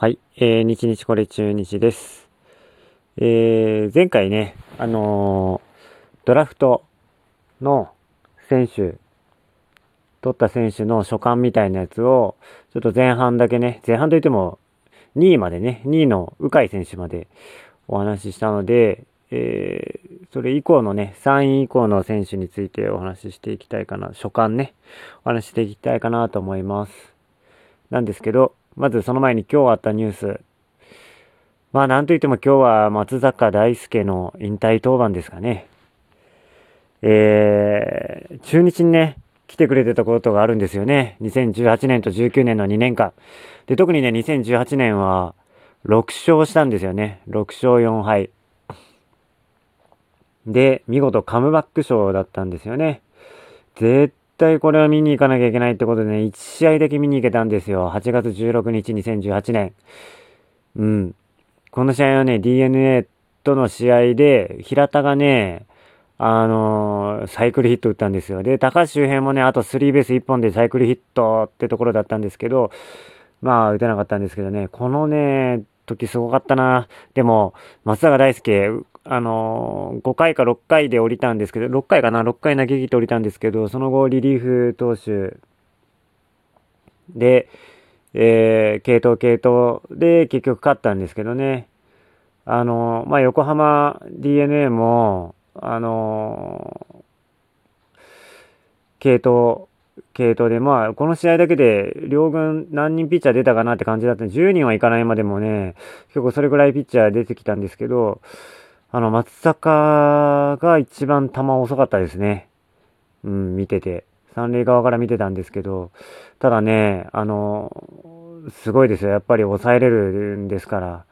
はい、えー、日日これ中日です。えー、前回ね、あのー、ドラフトの選手、取った選手の所感みたいなやつを、ちょっと前半だけね、前半といっても2位までね、2位の鵜飼選手までお話ししたので、えー、それ以降のね、3位以降の選手についてお話ししていきたいかな、所感ね、お話ししていきたいかなと思います。なんですけど、まずその前に今日あったニュース。まあなんといっても今日は松坂大輔の引退登板ですかね。えー、中日にね、来てくれてたことがあるんですよね。2018年と19年の2年間。で、特にね、2018年は6勝したんですよね。6勝4敗。で、見事カムバック賞だったんですよね。絶対これは見に行かなきゃいけないってことでね、1試合だけ見に行けたんですよ。8月16日2018年。うん。この試合はね、DNA との試合で、平田がね、あのー、サイクルヒット打ったんですよ。で、高橋周辺もね、あとスリーベース1本でサイクルヒットってところだったんですけど、まあ、打てなかったんですけどね、このね、時すごかったな。でも、松坂大輔、あのー、5回か6回で降りたんですけど、6回かな ?6 回投げ切って降りたんですけど、その後リリーフ投手で、えー、系統系統で結局勝ったんですけどね。あの、まあ、横浜 DNA も、あのー、系統、系統で、まあ、この試合だけで、両軍何人ピッチャー出たかなって感じだったんで、10人はいかないまでもね、結構それぐらいピッチャー出てきたんですけど、あの、松坂が一番球遅かったですね。うん、見てて。三塁側から見てたんですけど、ただね、あの、すごいですよ。やっぱり抑えれるんですから。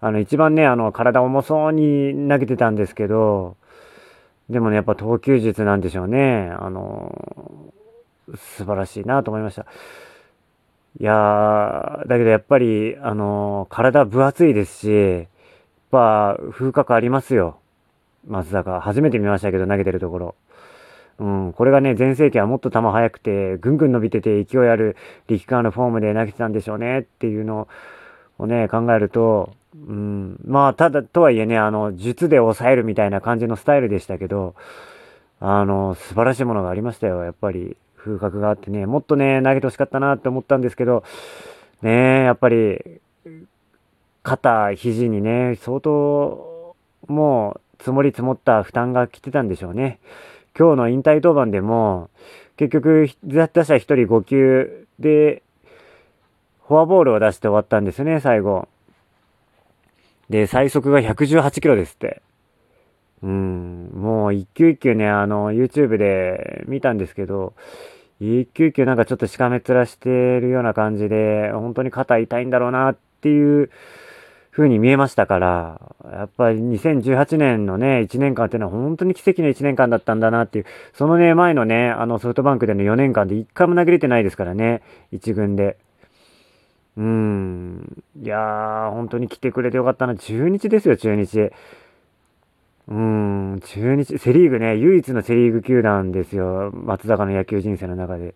あの、一番ね、あの、体重そうに投げてたんですけど、でもね、やっぱ投球術なんでしょうね。あの、素晴らしいなと思いました。いやー、だけどやっぱり、あの、体分厚いですし、ぱ風格ありますよ。松坂。初めて見ましたけど、投げてるところ。うん、これがね、全盛期はもっと球速くて、ぐんぐん伸びてて勢いある力感のフォームで投げてたんでしょうねっていうのをね、考えると、うん、まあ、ただ、とはいえね、あの、術で抑えるみたいな感じのスタイルでしたけど、あの、素晴らしいものがありましたよ、やっぱり。風格があってね、もっとね、投げてほしかったなって思ったんですけど、ねやっぱり、肩、肘にね、相当、もう、積もり積もった負担が来てたんでしょうね。今日の引退登板でも、結局、打者1人5球で、フォアボールを出して終わったんですね、最後。で、最速が118キロですって。うん、もう一球一球ね、あの、YouTube で見たんですけど、一球一球なんかちょっとしかめ面してるような感じで、本当に肩痛いんだろうなっていう風に見えましたから、やっぱり2018年のね、1年間っていうのは本当に奇跡の1年間だったんだなっていう、そのね、前のね、あのソフトバンクでの4年間で1回も投げれてないですからね、1軍で。うん。いやー、本当に来てくれてよかったな。中日ですよ、中日。うん、中日、セリーグね、唯一のセリーグ球団ですよ。松坂の野球人生の中で。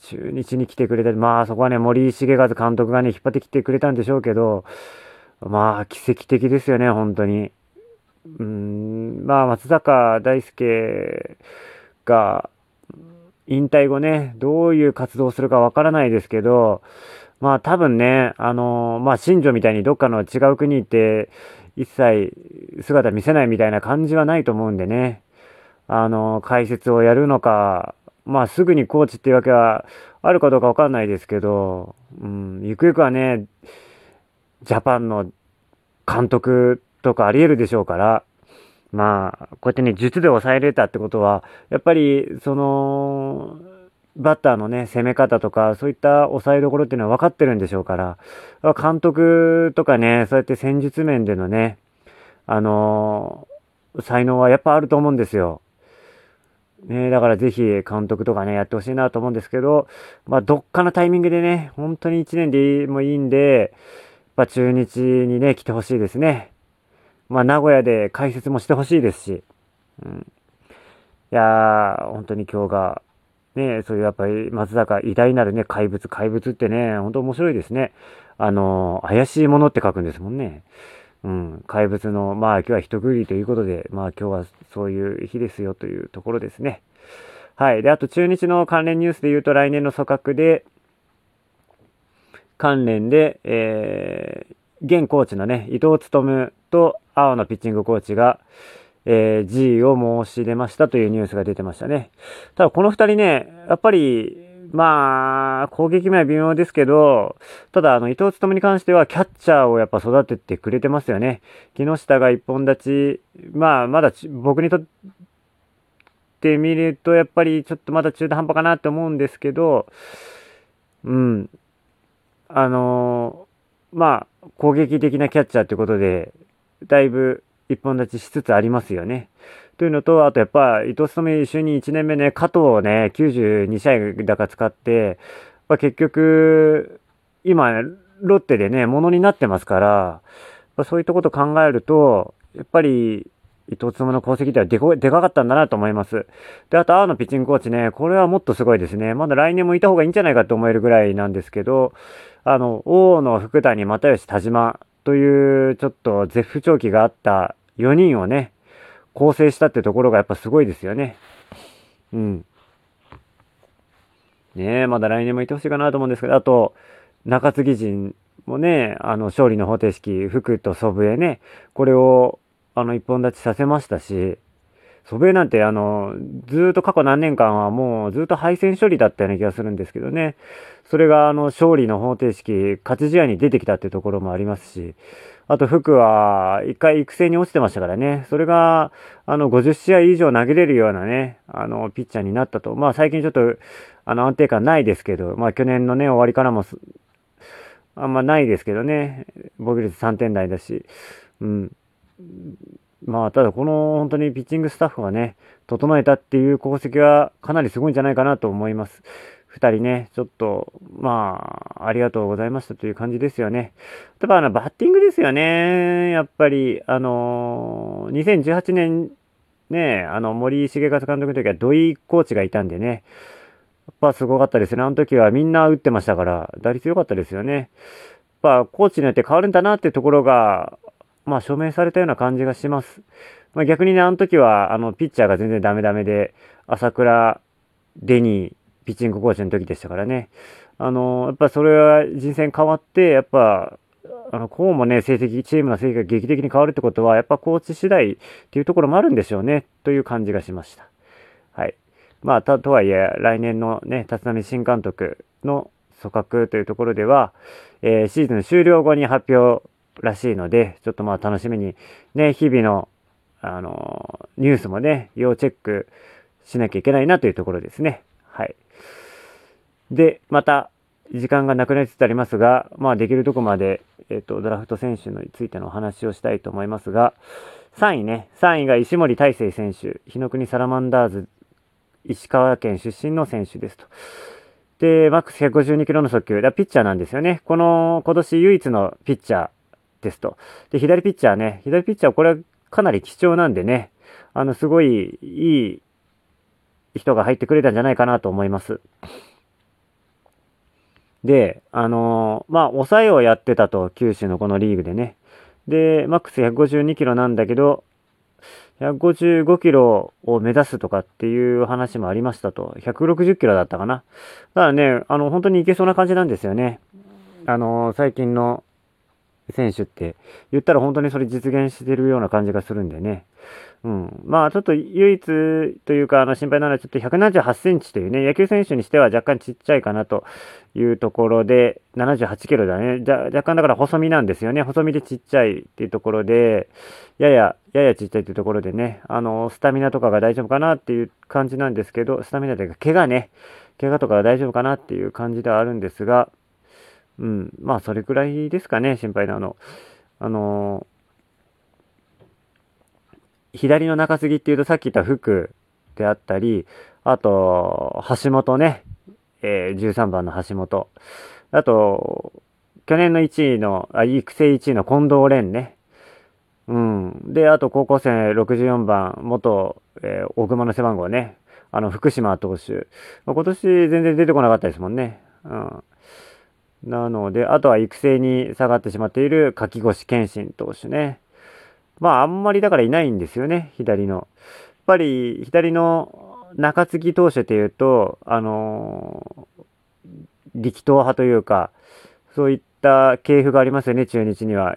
中日に来てくれた。まあそこはね、森重和監督がね、引っ張ってきてくれたんでしょうけど、まあ、奇跡的ですよね、本当に。うん、まあ、松坂大輔が、引退後ね、どういう活動をするかわからないですけど、まあ多分ね、あのまあ新庄みたいにどっかの違う国行って一切姿見せないみたいな感じはないと思うんでね、あの解説をやるのか、まあすぐにコーチっていうわけはあるかどうかわかんないですけど、うん、ゆくゆくはね、ジャパンの監督とかあり得るでしょうから、まあ、こうやってね、術で抑えれたってことは、やっぱり、その、バッターのね、攻め方とか、そういった抑えどころっていうのは分かってるんでしょうから、監督とかね、そうやって戦術面でのね、あのー、才能はやっぱあると思うんですよ。ね、だからぜひ監督とかね、やってほしいなと思うんですけど、まあ、どっかのタイミングでね、本当に1年でもいいんで、ぱ中日にね、来てほしいですね。まあ、名古屋で解説もしてほしいですし。うん。いやー、本当に今日が、ね、そういうやっぱり松坂偉大なるね、怪物、怪物ってね、本当面白いですね。あの、怪しいものって書くんですもんね。うん、怪物の、まあ今日は一区切りということで、まあ今日はそういう日ですよというところですね。はい。で、あと中日の関連ニュースで言うと来年の組閣で、関連で、えー、現コーチのね、伊藤勉と青のピッチングコーチが、えー、G を申し出ましたというニュースが出てましたね。ただこの二人ね、やっぱり、まあ、攻撃面は微妙ですけど、ただ、あの、伊藤勉に関しては、キャッチャーをやっぱ育ててくれてますよね。木下が一本立ち、まあ、まだ僕にとってみると、やっぱりちょっとまだ中途半端かなって思うんですけど、うん。あのー、まあ、攻撃的なキャッチャーということで、だいぶ一本立ちしつつありますよね。というのと、あとやっぱ、伊藤勤就任1年目ね、加藤をね、92試合だか使って、まあ、結局、今、ロッテでね、ものになってますから、まあ、そういったこと考えると、やっぱり、伊藤勤の功績ではでかでかかったんだなと思います。で、あと、青のピッチングコーチね、これはもっとすごいですね。まだ来年もいた方がいいんじゃないかと思えるぐらいなんですけど、あの、大野、福谷、又吉、田島という、ちょっと絶不調期があった4人をね、構成したってところがやっぱすごいですよね。うん。ねえ、まだ来年もいてほしいかなと思うんですけど、あと、中継ぎ陣もね、あの、勝利の方程式、福と祖父江ね、これを、あの、一本立ちさせましたし、祖父江なんて、あの、ずっと過去何年間はもうずっと敗戦処理だったような気がするんですけどね、それが、あの、勝利の方程式、勝ち試合に出てきたっていうところもありますし、あと福は一回育成に落ちてましたからね。それが、あの、50試合以上投げれるようなね、あの、ピッチャーになったと。まあ最近ちょっと、あの、安定感ないですけど、まあ去年のね、終わりからも、あんまないですけどね。防御率3点台だし。うん。まあ、ただこの本当にピッチングスタッフがね、整えたっていう功績はかなりすごいんじゃないかなと思います。2人ね、ちょっと、まあ、ありがとうございましたという感じですよね。例えば、あの、バッティングですよね。やっぱり、あのー、2018年、ね、あの、森重勝監督の時は土井コーチがいたんでね、やっぱすごかったですね。あの時はみんな打ってましたから、打率良かったですよね。やっぱ、コーチによって変わるんだなってところが、まあ、証明されたような感じがします。まあ、逆にね、あの時は、あの、ピッチャーが全然ダメダメで、朝倉、デニー、ピッチングコーチの時でしたからね。あの、やっぱそれは人選変わって、やっぱ、あの、こうもね、成績、チームの成績が劇的に変わるってことは、やっぱコーチ次第っていうところもあるんでしょうね、という感じがしました。はい。まあ、た、とはいえ、来年のね、立浪新監督の組閣というところでは、えー、シーズン終了後に発表らしいので、ちょっとまあ楽しみに、ね、日々の、あのニュースもね、要チェックしなきゃいけないなというところですね。はい。で、また、時間がなくなりつつありますが、まあ、できるとこまで、えっ、ー、と、ドラフト選手についてのお話をしたいと思いますが、3位ね、3位が石森大成選手、日の国サラマンダーズ、石川県出身の選手ですと。で、マックス152キロの速球、だピッチャーなんですよね。この、今年唯一のピッチャーですと。で、左ピッチャーね、左ピッチャー、これはかなり貴重なんでね、あの、すごいいい人が入ってくれたんじゃないかなと思います。で、あのー、まあ、抑えをやってたと、九州のこのリーグでね。で、マックス152キロなんだけど、155キロを目指すとかっていう話もありましたと。160キロだったかな。だからね、あの、本当にいけそうな感じなんですよね。あのー、最近の選手って言ったら本当にそれ実現してるような感じがするんでね。うん。まあ、ちょっと唯一というか、あの、心配なのはちょっと178センチというね、野球選手にしては若干ちっちゃいかなというところで、78キロだね。じゃ若干だから細身なんですよね。細身でちっちゃいっていうところで、やや、ややちっちゃいっていうところでね、あの、スタミナとかが大丈夫かなっていう感じなんですけど、スタミナというか、怪我ね、怪我とかが大丈夫かなっていう感じではあるんですが、うん、まあ、それくらいですかね、心配なの。あの左の中継ぎっていうとさっき言った福であったり、あと、橋本ね、えー、13番の橋本。あと、去年の1位の、あ、育成1位の近藤蓮ね。うん。で、あと高校生64番、元、えー、大熊の背番号ね。あの、福島投手。今年全然出てこなかったですもんね。うん。なので、あとは育成に下がってしまっている柿越健信投手ね。まあ、あんまりだからいないんですよね、左の。やっぱり、左の中継ぎ投手っていうと、あのー、力投派というか、そういった系譜がありますよね、中日には。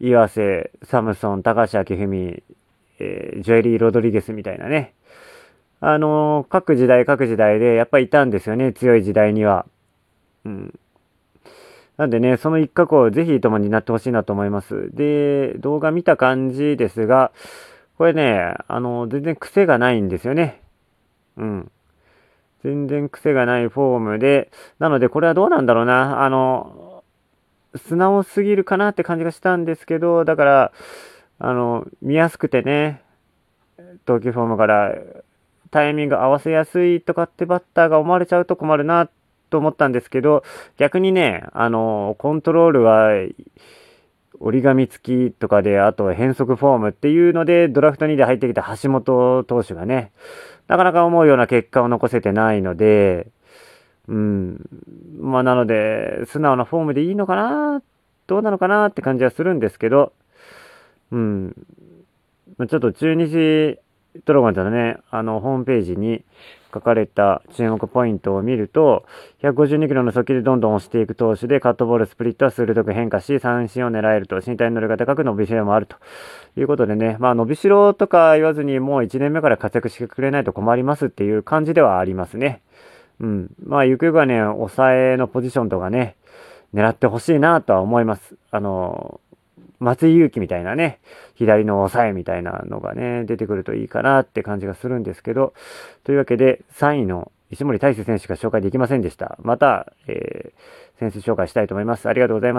岩瀬、サムソン、高橋明文、えー、ジョエリー・ロドリゲスみたいなね。あのー、各時代各時代でやっぱりいたんですよね、強い時代には。うん。なんでね、その一角をぜひともになってほしいなと思います。で、動画見た感じですが、これね、あの、全然癖がないんですよね。うん。全然癖がないフォームで、なのでこれはどうなんだろうな。あの、素直すぎるかなって感じがしたんですけど、だから、あの、見やすくてね、投球フォームからタイミング合わせやすいとかってバッターが思われちゃうと困るなっと思ったんですけど、逆にね、あの、コントロールは、折り紙付きとかで、あと変則フォームっていうので、ドラフト2で入ってきた橋本投手がね、なかなか思うような結果を残せてないので、うん。まあ、なので、素直なフォームでいいのかな？どうなのかな？って感じはするんですけど、うん。ちょっと中日ドラゴンズのね、あの、ホームページに書かれた注目ポイントを見ると、152キロの速球でどんどん押していく投手で、カットボール、スプリットは鋭く変化し、三振を狙えると、身体能力が高く伸びしろもあるということでね、まあ、伸びしろとか言わずに、もう1年目から活躍してくれないと困りますっていう感じではありますね。うん。まあ、ゆくゆくはね、抑えのポジションとかね、狙ってほしいなとは思います。あの、松井裕樹みたいなね、左の抑えみたいなのがね、出てくるといいかなって感じがするんですけど、というわけで、3位の石森大輔選手が紹介できませんでした。また、えー、選手紹介したいと思います。ありがとうございました。